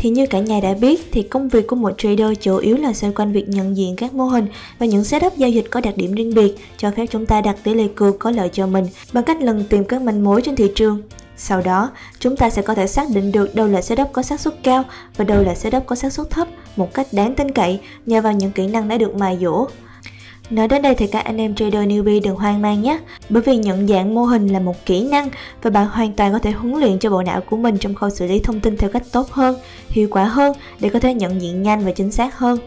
Thì như cả nhà đã biết thì công việc của một trader chủ yếu là xoay quanh việc nhận diện các mô hình và những setup giao dịch có đặc điểm riêng biệt cho phép chúng ta đặt tỷ lệ cược có lợi cho mình bằng cách lần tìm các manh mối trên thị trường. Sau đó, chúng ta sẽ có thể xác định được đâu là setup có xác suất cao và đâu là setup có xác suất thấp một cách đáng tin cậy nhờ vào những kỹ năng đã được mài dũa. Nói đến đây thì các anh em trader newbie đừng hoang mang nhé, bởi vì nhận dạng mô hình là một kỹ năng và bạn hoàn toàn có thể huấn luyện cho bộ não của mình trong khâu xử lý thông tin theo cách tốt hơn, hiệu quả hơn để có thể nhận diện nhanh và chính xác hơn.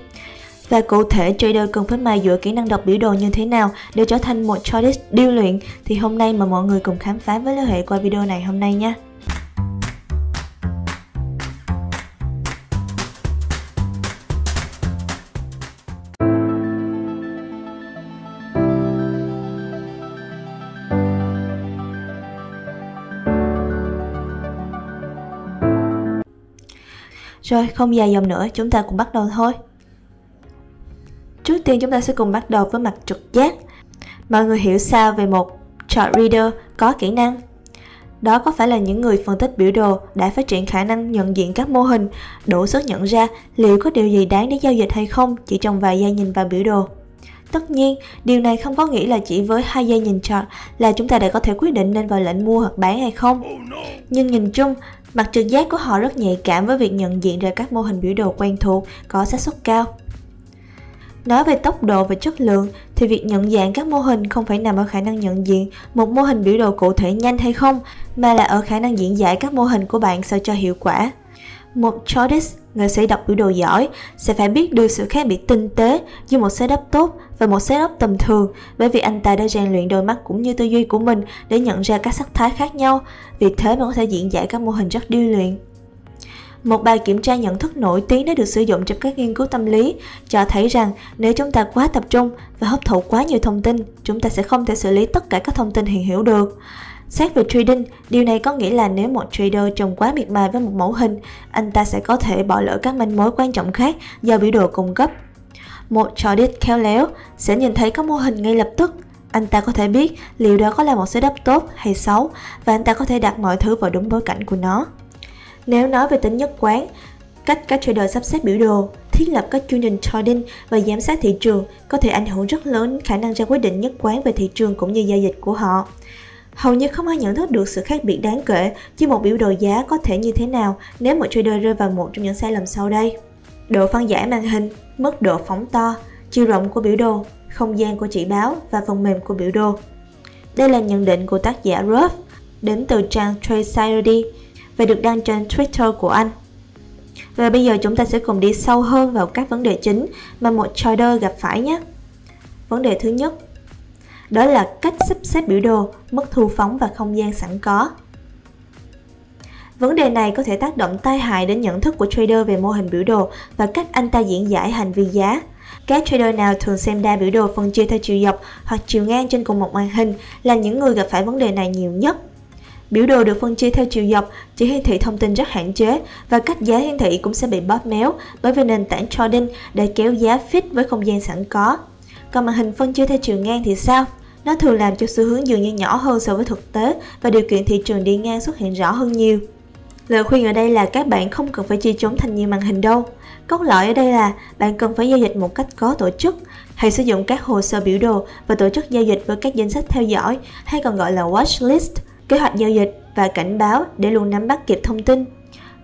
Và cụ thể trader cần phải mài dựa kỹ năng đọc biểu đồ như thế nào để trở thành một chartist điêu luyện thì hôm nay mà mọi người cùng khám phá với Lê hệ qua video này hôm nay nha. Rồi, không dài dòng nữa, chúng ta cùng bắt đầu thôi. Trước tiên chúng ta sẽ cùng bắt đầu với mặt trực giác. Mọi người hiểu sao về một chart reader có kỹ năng? Đó có phải là những người phân tích biểu đồ đã phát triển khả năng nhận diện các mô hình, đủ sức nhận ra liệu có điều gì đáng để giao dịch hay không chỉ trong vài giây nhìn vào biểu đồ. Tất nhiên, điều này không có nghĩa là chỉ với hai giây nhìn chart là chúng ta đã có thể quyết định nên vào lệnh mua hoặc bán hay không. Nhưng nhìn chung, mặt trực giác của họ rất nhạy cảm với việc nhận diện ra các mô hình biểu đồ quen thuộc có xác suất cao. Nói về tốc độ và chất lượng thì việc nhận dạng các mô hình không phải nằm ở khả năng nhận diện một mô hình biểu đồ cụ thể nhanh hay không, mà là ở khả năng diễn giải các mô hình của bạn sao cho hiệu quả. Một chartist, người sĩ đọc biểu đồ giỏi, sẽ phải biết được sự khác biệt tinh tế giữa một setup tốt và một setup tầm thường bởi vì anh ta đã rèn luyện đôi mắt cũng như tư duy của mình để nhận ra các sắc thái khác nhau, vì thế mà có thể diễn giải các mô hình rất điêu luyện. Một bài kiểm tra nhận thức nổi tiếng đã được sử dụng trong các nghiên cứu tâm lý cho thấy rằng nếu chúng ta quá tập trung và hấp thụ quá nhiều thông tin, chúng ta sẽ không thể xử lý tất cả các thông tin hiện hữu được. Xét về trading, điều này có nghĩa là nếu một trader trồng quá miệt mài với một mẫu hình, anh ta sẽ có thể bỏ lỡ các manh mối quan trọng khác do biểu đồ cung cấp. Một chartist khéo léo sẽ nhìn thấy các mô hình ngay lập tức. Anh ta có thể biết liệu đó có là một setup tốt hay xấu và anh ta có thể đặt mọi thứ vào đúng bối cảnh của nó. Nếu nói về tính nhất quán, cách các trader sắp xếp biểu đồ, thiết lập các chương trình trading và giám sát thị trường có thể ảnh hưởng rất lớn khả năng ra quyết định nhất quán về thị trường cũng như giao dịch của họ. Hầu như không ai nhận thức được sự khác biệt đáng kể chứ một biểu đồ giá có thể như thế nào nếu một trader rơi vào một trong những sai lầm sau đây. Độ phân giải màn hình, mức độ phóng to, chiều rộng của biểu đồ, không gian của chỉ báo và phần mềm của biểu đồ. Đây là nhận định của tác giả Ruff đến từ trang Trade và được đăng trên Twitter của anh. Và bây giờ chúng ta sẽ cùng đi sâu hơn vào các vấn đề chính mà một trader gặp phải nhé. Vấn đề thứ nhất, đó là cách sắp xếp biểu đồ, mức thu phóng và không gian sẵn có. Vấn đề này có thể tác động tai hại đến nhận thức của trader về mô hình biểu đồ và cách anh ta diễn giải hành vi giá. Các trader nào thường xem đa biểu đồ phân chia theo chiều dọc hoặc chiều ngang trên cùng một màn hình là những người gặp phải vấn đề này nhiều nhất. Biểu đồ được phân chia theo chiều dọc chỉ hiển thị thông tin rất hạn chế và cách giá hiển thị cũng sẽ bị bóp méo bởi vì nền tảng trading đã kéo giá fit với không gian sẵn có. Còn màn hình phân chia theo chiều ngang thì sao? Nó thường làm cho xu hướng dường như nhỏ hơn so với thực tế và điều kiện thị trường đi ngang xuất hiện rõ hơn nhiều. Lời khuyên ở đây là các bạn không cần phải chia chốn thành nhiều màn hình đâu. Cốt lõi ở đây là bạn cần phải giao dịch một cách có tổ chức, hãy sử dụng các hồ sơ biểu đồ và tổ chức giao dịch với các danh sách theo dõi hay còn gọi là watch list kế hoạch giao dịch và cảnh báo để luôn nắm bắt kịp thông tin.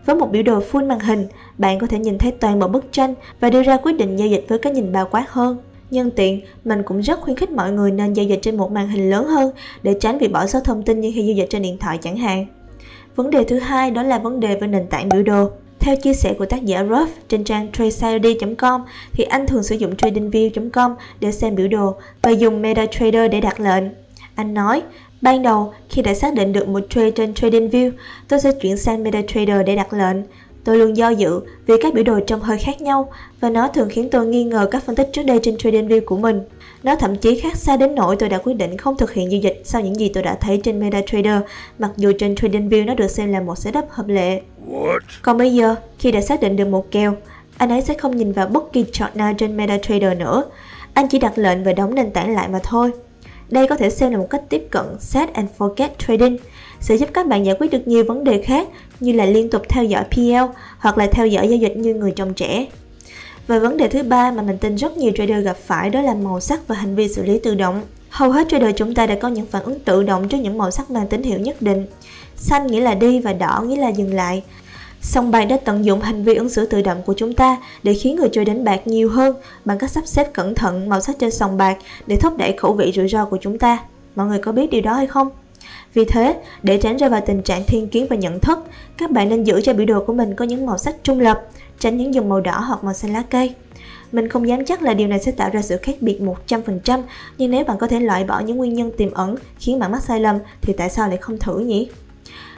Với một biểu đồ full màn hình, bạn có thể nhìn thấy toàn bộ bức tranh và đưa ra quyết định giao dịch với cái nhìn bao quát hơn. Nhân tiện, mình cũng rất khuyến khích mọi người nên giao dịch trên một màn hình lớn hơn để tránh việc bỏ sót thông tin như khi giao dịch trên điện thoại chẳng hạn. Vấn đề thứ hai đó là vấn đề về nền tảng biểu đồ. Theo chia sẻ của tác giả Ruff trên trang tradesaudi.com thì anh thường sử dụng tradingview.com để xem biểu đồ và dùng MetaTrader để đặt lệnh. Anh nói, Ban đầu, khi đã xác định được một trade trên TradingView, tôi sẽ chuyển sang MetaTrader để đặt lệnh. Tôi luôn do dự vì các biểu đồ trông hơi khác nhau và nó thường khiến tôi nghi ngờ các phân tích trước đây trên TradingView của mình. Nó thậm chí khác xa đến nỗi tôi đã quyết định không thực hiện giao dịch sau những gì tôi đã thấy trên MetaTrader, mặc dù trên TradingView nó được xem là một setup hợp lệ. What? Còn bây giờ, khi đã xác định được một kèo, anh ấy sẽ không nhìn vào bất kỳ chart nào trên MetaTrader nữa. Anh chỉ đặt lệnh và đóng nền tảng lại mà thôi. Đây có thể xem là một cách tiếp cận set and forget trading. sẽ giúp các bạn giải quyết được nhiều vấn đề khác như là liên tục theo dõi PL hoặc là theo dõi giao dịch như người trồng trẻ. Và vấn đề thứ ba mà mình tin rất nhiều trader gặp phải đó là màu sắc và hành vi xử lý tự động. Hầu hết trader chúng ta đã có những phản ứng tự động trước những màu sắc mang tín hiệu nhất định. Xanh nghĩa là đi và đỏ nghĩa là dừng lại. Song bài đã tận dụng hành vi ứng xử tự động của chúng ta để khiến người chơi đánh bạc nhiều hơn bằng cách sắp xếp cẩn thận màu sắc trên sòng bạc để thúc đẩy khẩu vị rủi ro của chúng ta. Mọi người có biết điều đó hay không? Vì thế, để tránh rơi vào tình trạng thiên kiến và nhận thức, các bạn nên giữ cho biểu đồ của mình có những màu sắc trung lập, tránh những dùng màu đỏ hoặc màu xanh lá cây. Mình không dám chắc là điều này sẽ tạo ra sự khác biệt 100%, nhưng nếu bạn có thể loại bỏ những nguyên nhân tiềm ẩn khiến bạn mắc sai lầm thì tại sao lại không thử nhỉ?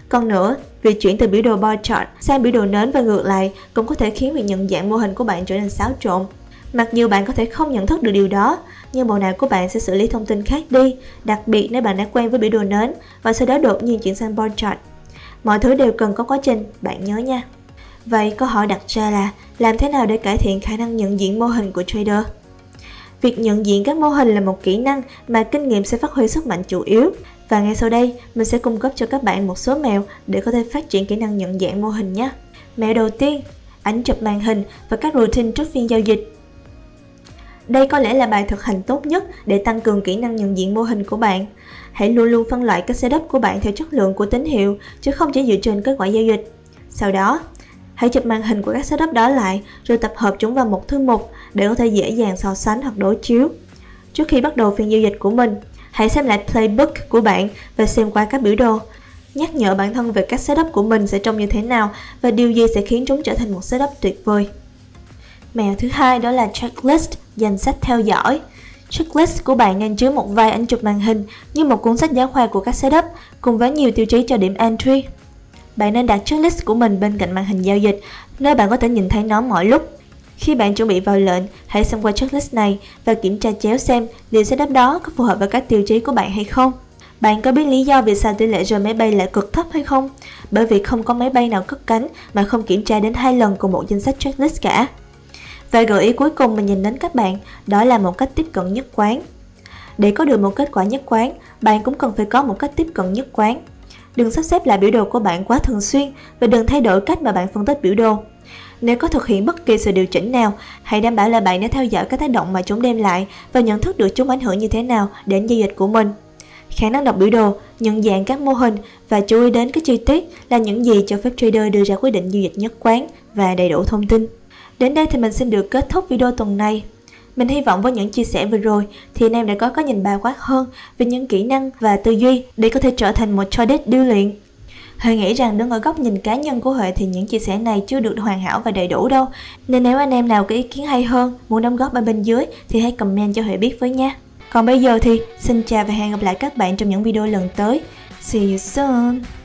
Còn nữa, việc chuyển từ biểu đồ bar chart sang biểu đồ nến và ngược lại cũng có thể khiến việc nhận dạng mô hình của bạn trở nên xáo trộn. Mặc dù bạn có thể không nhận thức được điều đó, nhưng bộ não của bạn sẽ xử lý thông tin khác đi, đặc biệt nếu bạn đã quen với biểu đồ nến và sau đó đột nhiên chuyển sang bar chart. Mọi thứ đều cần có quá trình, bạn nhớ nha. Vậy câu hỏi đặt ra là làm thế nào để cải thiện khả năng nhận diện mô hình của trader? Việc nhận diện các mô hình là một kỹ năng mà kinh nghiệm sẽ phát huy sức mạnh chủ yếu. Và ngay sau đây, mình sẽ cung cấp cho các bạn một số mẹo để có thể phát triển kỹ năng nhận dạng mô hình nhé. Mẹo đầu tiên, ảnh chụp màn hình và các routine trước phiên giao dịch. Đây có lẽ là bài thực hành tốt nhất để tăng cường kỹ năng nhận diện mô hình của bạn. Hãy luôn luôn phân loại các setup của bạn theo chất lượng của tín hiệu, chứ không chỉ dựa trên kết quả giao dịch. Sau đó, hãy chụp màn hình của các setup đó lại rồi tập hợp chúng vào một thư mục để có thể dễ dàng so sánh hoặc đối chiếu. Trước khi bắt đầu phiên giao dịch của mình, hãy xem lại playbook của bạn và xem qua các biểu đồ. Nhắc nhở bản thân về các setup của mình sẽ trông như thế nào và điều gì sẽ khiến chúng trở thành một setup tuyệt vời. Mèo thứ hai đó là checklist, danh sách theo dõi. Checklist của bạn nên chứa một vài ảnh chụp màn hình như một cuốn sách giáo khoa của các setup cùng với nhiều tiêu chí cho điểm entry. Bạn nên đặt checklist của mình bên cạnh màn hình giao dịch, nơi bạn có thể nhìn thấy nó mọi lúc. Khi bạn chuẩn bị vào lệnh, hãy xem qua checklist này và kiểm tra chéo xem liệu setup đó có phù hợp với các tiêu chí của bạn hay không. Bạn có biết lý do vì sao tỷ lệ rơi máy bay lại cực thấp hay không? Bởi vì không có máy bay nào cất cánh mà không kiểm tra đến hai lần cùng một danh sách checklist cả. Và gợi ý cuối cùng mình nhìn đến các bạn, đó là một cách tiếp cận nhất quán. Để có được một kết quả nhất quán, bạn cũng cần phải có một cách tiếp cận nhất quán. Đừng sắp xếp lại biểu đồ của bạn quá thường xuyên và đừng thay đổi cách mà bạn phân tích biểu đồ. Nếu có thực hiện bất kỳ sự điều chỉnh nào, hãy đảm bảo là bạn đã theo dõi các tác động mà chúng đem lại và nhận thức được chúng ảnh hưởng như thế nào đến giao dịch của mình. Khả năng đọc biểu đồ, nhận dạng các mô hình và chú ý đến các chi tiết là những gì cho phép trader đưa ra quyết định giao dịch nhất quán và đầy đủ thông tin. Đến đây thì mình xin được kết thúc video tuần này. Mình hy vọng với những chia sẻ vừa rồi thì anh em đã có cái nhìn bao quát hơn về những kỹ năng và tư duy để có thể trở thành một trader điêu luyện. Huệ nghĩ rằng đứng ở góc nhìn cá nhân của Huệ thì những chia sẻ này chưa được hoàn hảo và đầy đủ đâu. Nên nếu anh em nào có ý kiến hay hơn, muốn đóng góp ở bên dưới thì hãy comment cho Huệ biết với nha. Còn bây giờ thì xin chào và hẹn gặp lại các bạn trong những video lần tới. See you soon!